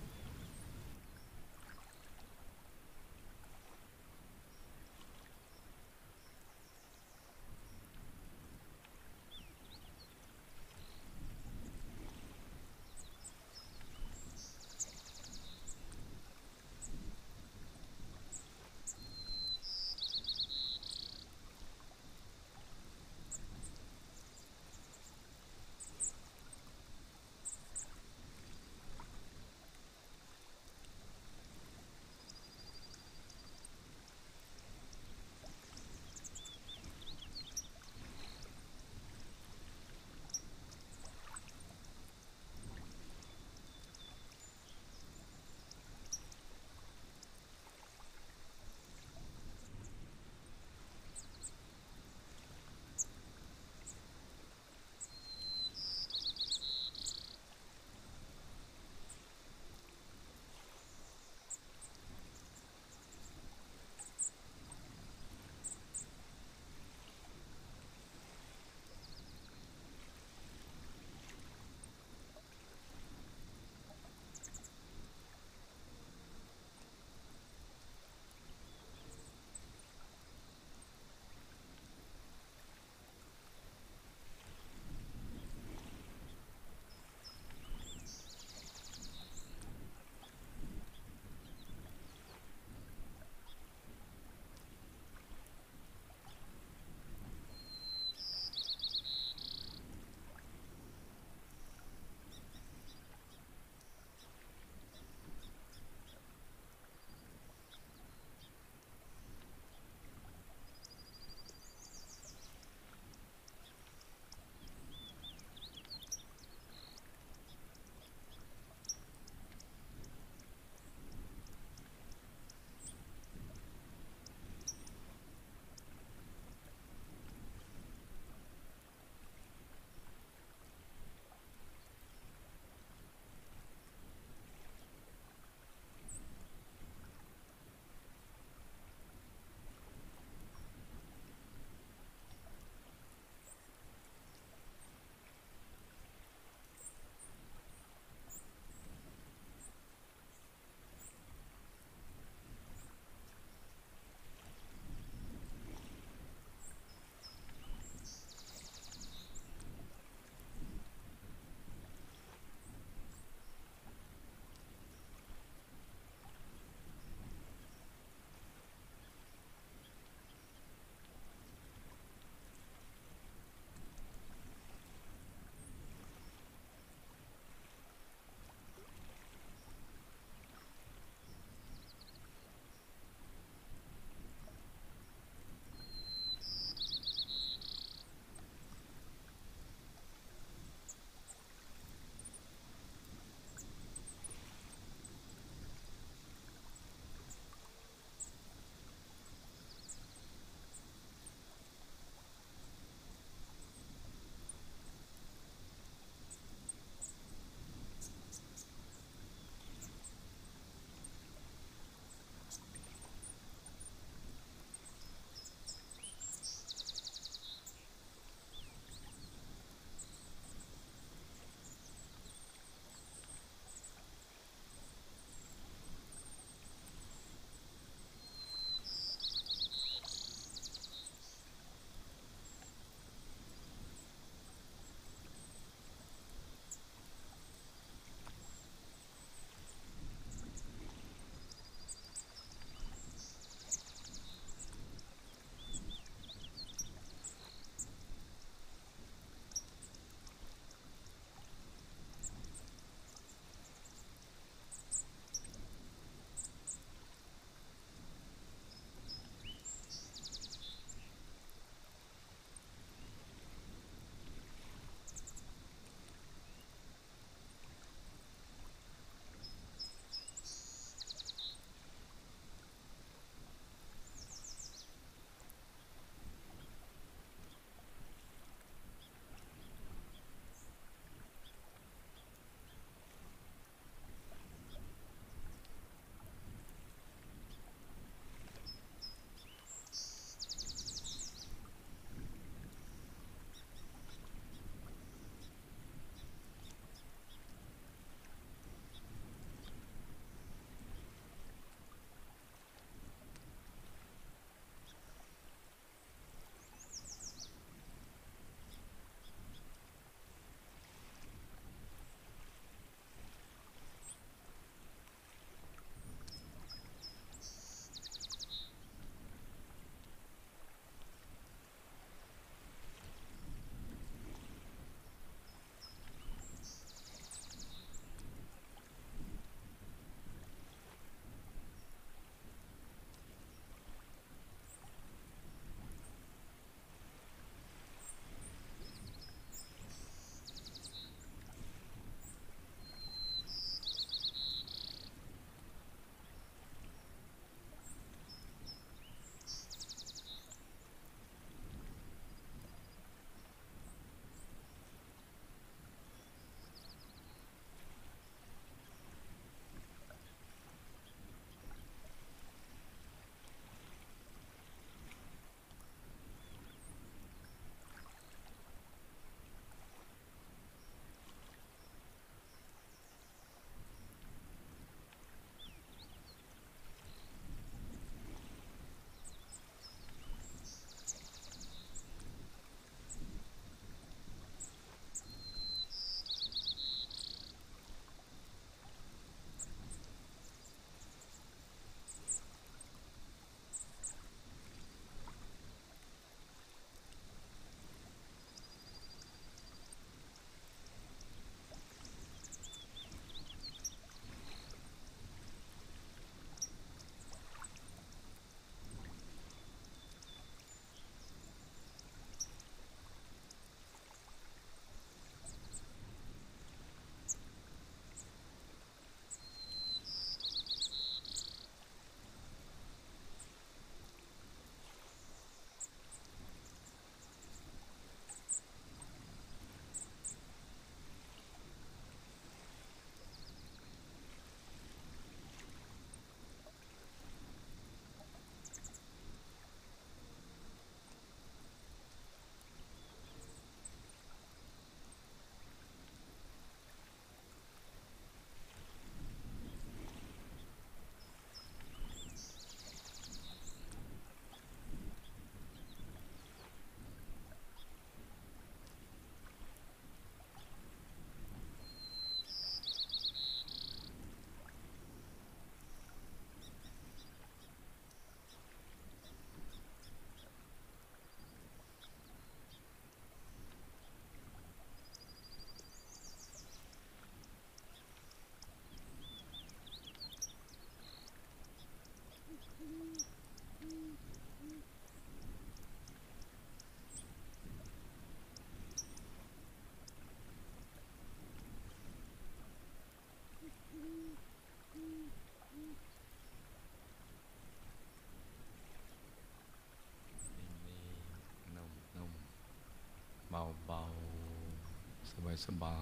สบา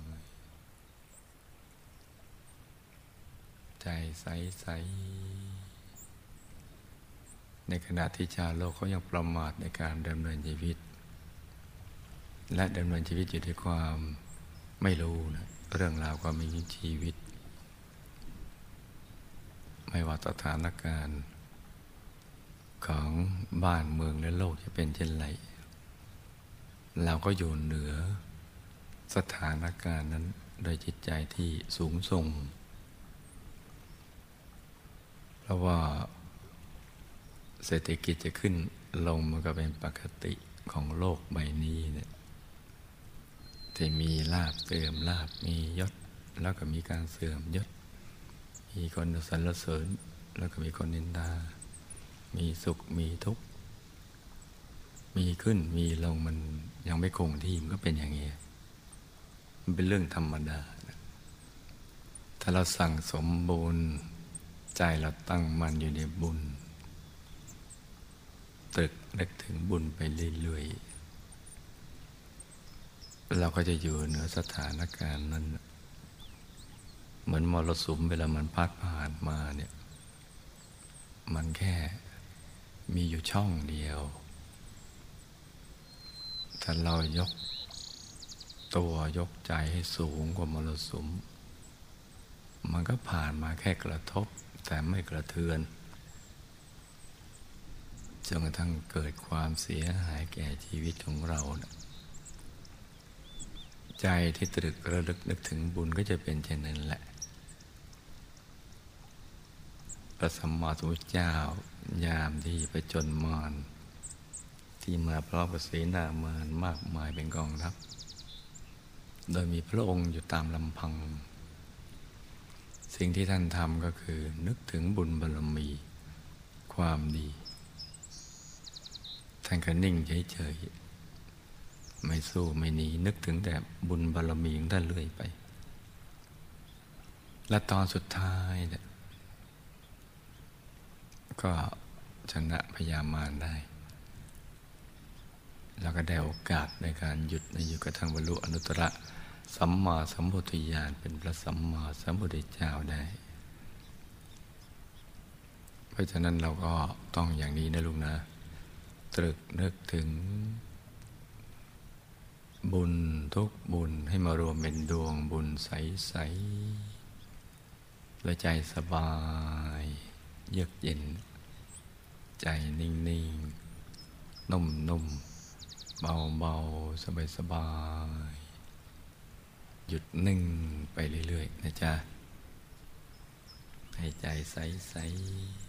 ย ใจใสใส ในขณะที่ชาวโลกเขายังประมาทในการดำเนินชีวิต และดำเนินชีวิตอยู่ด้วยความไม่รู้นะเรื่องราวความมีชีวิต ไม่ว่าสถานการณ์ของบ้านเมืองและโลกจะเป็นเช่นไร เราก็อยู่เหนือ สถานการณ์นั้นโดยจิตใจที่สูงส่ง เพราะว่าเศรษฐกิจจะขึ้นลงมันก็เป็นปกติของโลกใบนี้เนี่ยที่มีลาบเสื่อมลาบมียศ แล้วก็มีการเสื่อมยศ มีคนสรรเสริญ แล้วก็มีคนนินทามีสุขมีทุกข์ มีขึ้นมีลงมันยังไม่คงที่มันก็เป็นอย่างนี้ มันเป็นเรื่องธรรมดา ถ้าเราสั่งสมบุญใจเราตั้งมั่นอยู่ในบุญตรึกนึกถึงบุญไปเรื่อยๆ เราก็จะอยู่เหนือสถานการณ์นั้น เหมือนมรสุมเวลามันพัดผ่านมาเนี่ย มันแค่มีอยู่ช่องเดียว ถ้าเรายก ตัวยกใจให้สูงกว่ามรสุม มันก็ผ่านมาแค่กระทบแต่ไม่กระเทือนจนกระทั่งเกิดความเสียหายแก่ชีวิตของเรานะใจที่ตรึกระลึกนึกถึงบุญก็จะเป็นเช่นนั้นแหละ พระสัมมาสัมพุทธเจ้ายามที่ไปจนมารที่มาพร้อมกับเสนามารมากมายเป็นกองทัพ โดยมีพระองค์อยู่ตามลำพัง สิ่งที่ท่านทำก็คือนึกถึงบุญบารมี ความดี ท่านก็นิ่งเฉยๆ ไม่สู้ไม่หนี นึกถึงแต่บุญบารมีของท่านเรื่อยไป และตอนสุดท้ายเนี่ยก็ชนะพยามารได้ แล้วก็ได้โอกาสในการหยุดในอยู่กระทั่งบรรลุอนุตตร สัมมาสัมพุทธญาณเป็นพระสัมมาสัมพุทธเจ้าได้ เพราะฉะนั้นเราก็ต้องอย่างนี้นะลุงนะ ตรึกนึกถึง บุญทุกบุญให้มารวมเป็นดวงบุญใสๆและใจสบาย เยือกเย็น ใจนิ่งๆ นุ่มๆ เบาๆ สบายๆ หยุดนิ่งไปเรื่อย ๆ นะจ๊ะ ให้ใจใส ๆ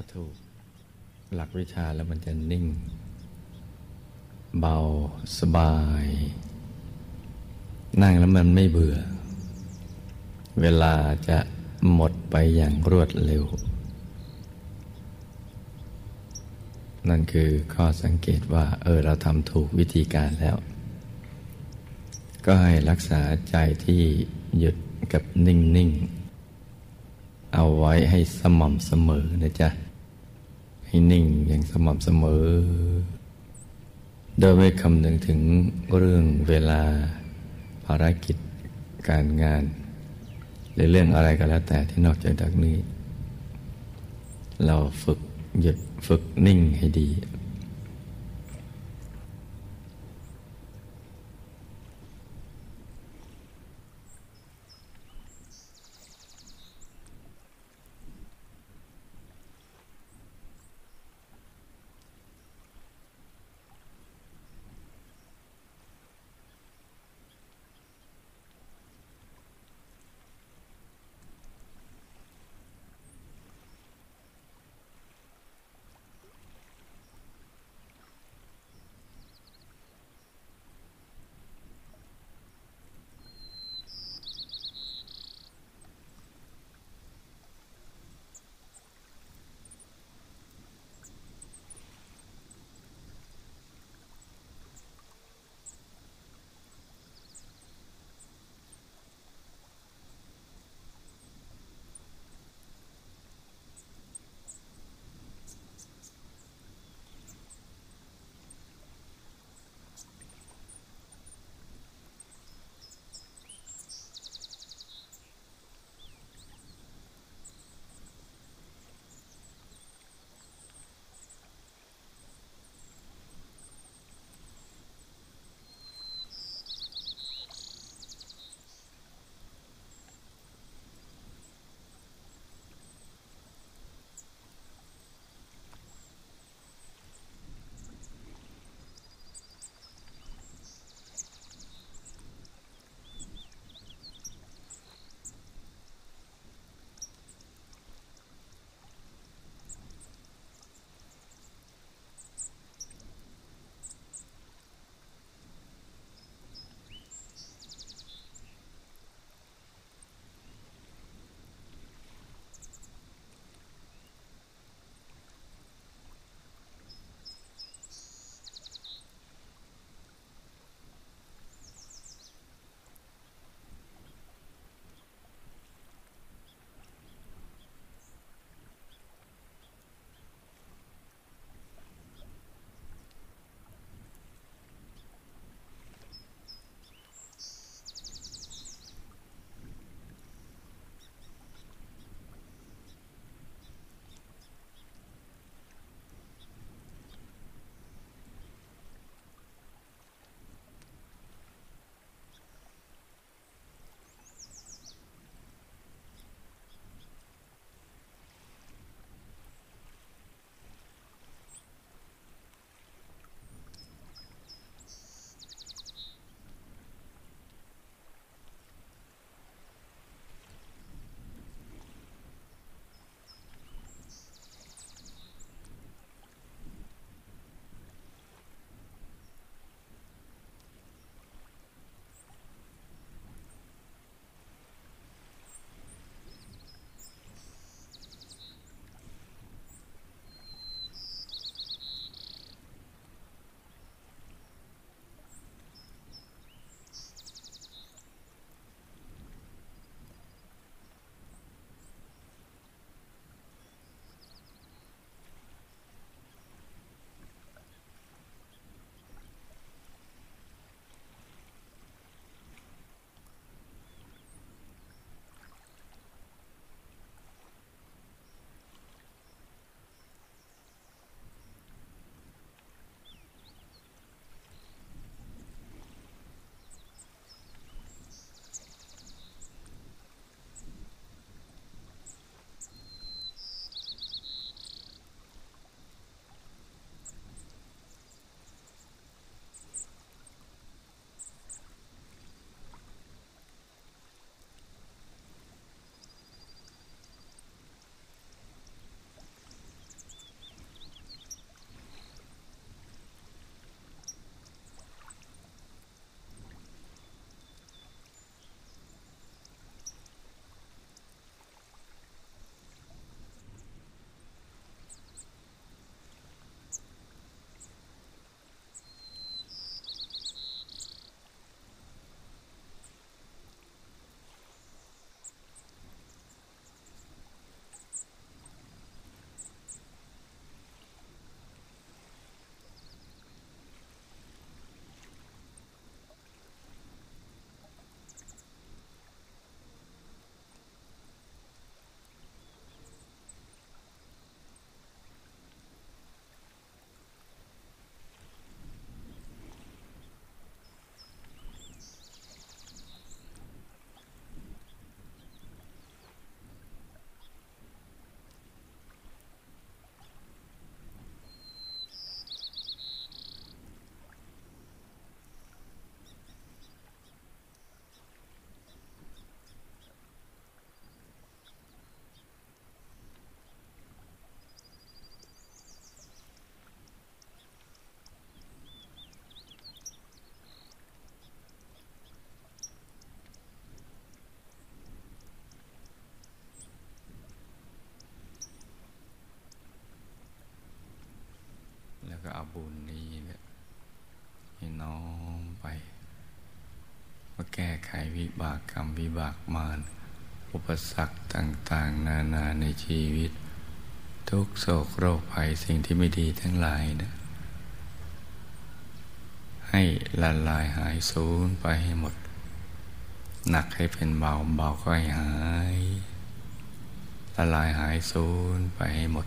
ก็ถูกหลักวิชาแล้วมันจะนิ่ง เบาสบาย นั่งแล้วมันไม่เบื่อ เวลาจะหมดไปอย่างรวดเร็ว นั่นคือข้อสังเกตว่า เออเราทำถูกวิธีการแล้ว ก็ให้รักษาใจที่หยุดกับนิ่ง ๆ เอาไว้ให้สม่ำเสมอนะจ๊ะ ให้นิ่งอย่างสม่ำเสมอ โดยไม่คำนึงถึงเรื่องเวลาภารกิจการงาน หรือเรื่องอะไรก็แล้วแต่ที่นอกจากนี้ เราฝึกหยุดฝึกนิ่งให้ดี บุญนี้เนี่ยให้น้อมไปมาแก้ไขวิบากกรรมวิบากมารอุปสรรคต่าง ๆ นานาในชีวิต ทุกโศกโรคภัยสิ่งที่ไม่ดีทั้งหลายนะให้ละลายหายสูญไปให้หมด หนักให้เป็นเบาเบาก็ให้หายละลายหายสูญไปให้หมด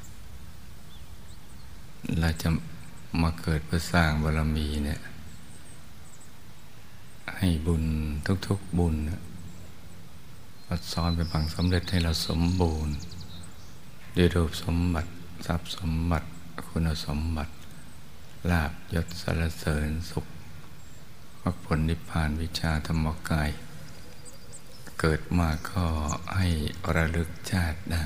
เราจะมาเกิดเพื่อสร้างบารมีเนี่ย ให้บุญทุกๆบุญมาซ้อนเป็นพังสำเร็จให้เราสมบูรณ์ด้วยรูปสมบัติทรัพย์สมบัติคุณสมบัติลาบยศสรรเสริญสุขมรรคผลนิพพานวิชาธรรมกาย เกิดมาก็ให้ระลึกชาติได้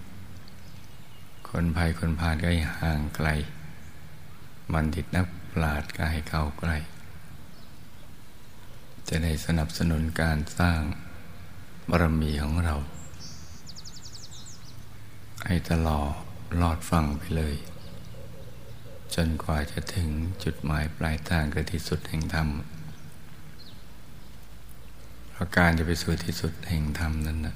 คนภัยคนพาลก็ให้ห่างไกล มันดิตนักปราดก็ให้เข้าใกล้ จะได้สนับสนุนการสร้างบารมีของเรา ให้ตลอดลอดฟังไปเลย จนกว่าจะถึงจุดหมายปลายทางคือที่สุดแห่งธรรมเพราะการจะไปสู่ที่สุดแห่งธรรมนั้นนะ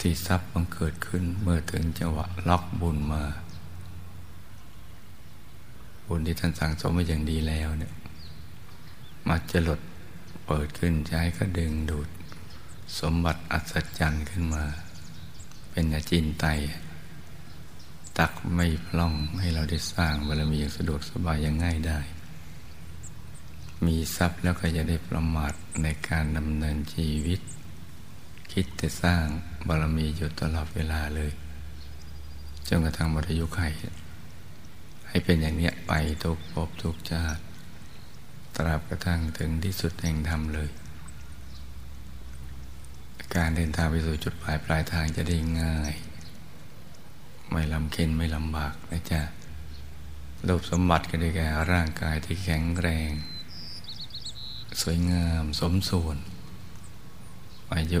ที่ทรัพย์บังเกิดขึ้นเมื่อถึงจังหวะล็อกบุญมา บุญที่ท่านสั่งสมมาอย่างดีแล้วเนี่ยมาจะหลดเปิดขึ้นใช้ก็ดึงดูด สมบัติอัศจรรย์ขึ้นมา เป็นอาจินไต ตักไม่พล่องให้เราได้สร้างบารมีอย่างสะดวกสบายอย่างง่ายได้ มีทรัพย์แล้วก็จะได้ประมาทในการดำเนินชีวิต คิดแต่สร้างบารมีอยู่ตลอดเวลาเลยจนกระทั่งหมดอายุไขให้เป็นอย่างเนี้ยไปทุกภพทุกชาติ ตราบกระทั่งถึงที่สุดแห่งธรรมเลย การเดินทางไปสู่จุดปลายปลายทางจะได้ง่าย ไม่ลำเค็นไม่ลำบากนะจ๊ะรูปสมบัติก็ได้แก่ร่างกายที่แข็งแรง สวยงามสมส่วน อายุ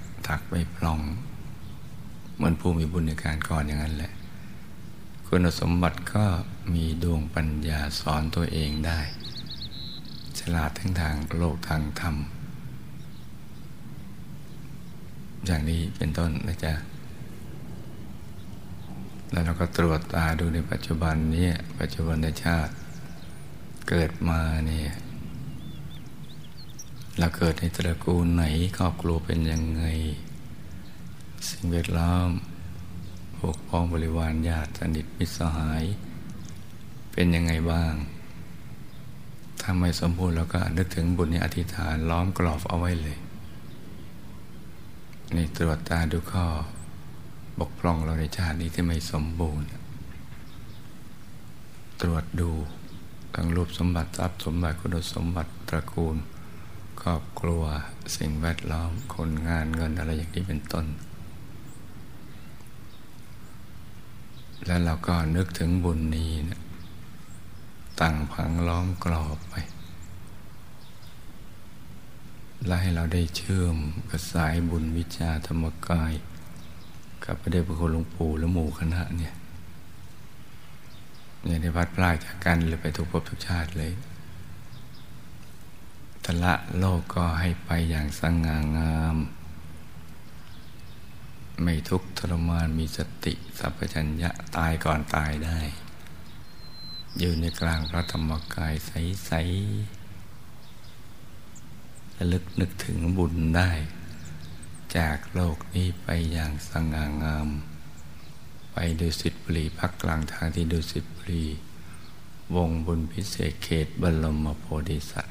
ักไม่พลอง เหมือนผู้มีบุญในการก่อนอย่างนั้นแหละ คุณสมบัติก็มีดวงปัญญาสอนตัวเองได้ ฉลาดทั้งทางโลกทางธรรม อย่างนี้เป็นต้นนะจ๊ะแล้วเราก็ตรวจตาดูในปัจจุบันนี้ปัจจุบันในชาติเกิดมาเนี่ย เราเกิดในตระกูลไหนครอบครัวเป็นยังไง สิ่งแวดล้อมพวกพ้องบริวารญาติสนิทมิตรสหาย เป็นยังไงบ้าง ถ้าไม่สมบูรณ์เราก็นึกถึงบุญในอธิษฐานล้อมกรอบเอาไว้เลยนี่ตรวจตาดูข้อบกพร่องเราในชาตินี้ที่ไม่สมบูรณ์ ตรวจดูทั้งรูปสมบัติทรัพย์สมบัติคุณสมบัติตระกูล ครอบครัว สิ่งแวดล้อม คนงานเงินอะไรอย่างนี้เป็นต้น แล้วเราก็นึกถึงบุญนี้นะตั้งพังล้อมกรอบไป และให้เราได้เชื่อมกับสายบุญวิชาธรรมกาย กับพระเดชพระคุณหลวงปู่และหมู่คณะเนี่ยเนี่ยได้พัดพลาดจากกันเลยไปทุกภพทุกชาติเลย ทละโลกก็ให้ไปอย่างสง่างาม ไม่ทุกข์ทรมานมีสติสัพพัญญะตายก่อนตายได้ อยู่ในกลางพระธรรมกายใสๆระลึกนึกถึงบุญได้ จากโลกนี้ไปอย่างสง่างาม ไปดูสิทธิบุรีพักกลางทางที่ดูสิทธิบุรีวงบุญพิเศษเขตบรมโพธิสัตว์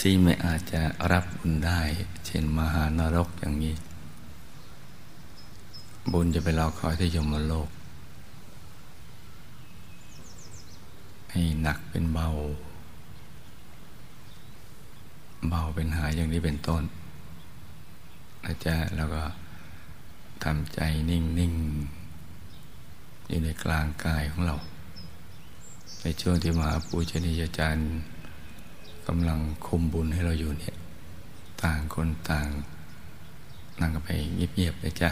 ที่ไม่อาจจะรับบุญได้ เช่นมหานรกอย่างนี้ บุญจะไปรอคอยที่ยมโลก ให้หนักเป็นเบา เบาเป็นหายอย่างนี้เป็นต้นนะจ๊ะแล้วก็ทำใจนิ่ง ๆ อยู่ในกลางกายของเรา ในช่วงที่มหาปูชนียาจารย์ กำลังคุมบุญให้เราอยู่เนี่ย ต่างคนต่าง นั่งกันไปเงียบๆเลยจ้ะ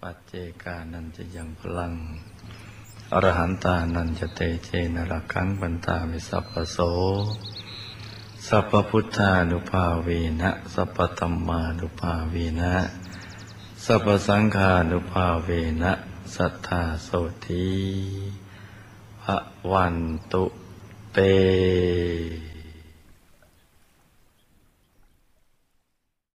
ปัจเจกานัน จะยังพลัง อรหันตานันจะเตเจนรักขังบันตามิสัพพโส สัพพุทธานุภาเวนะ สัพพธรรมานุภาเวนะ สัพพสังฆานุภาเวนะ สัทธาโสทีพระวันตุเต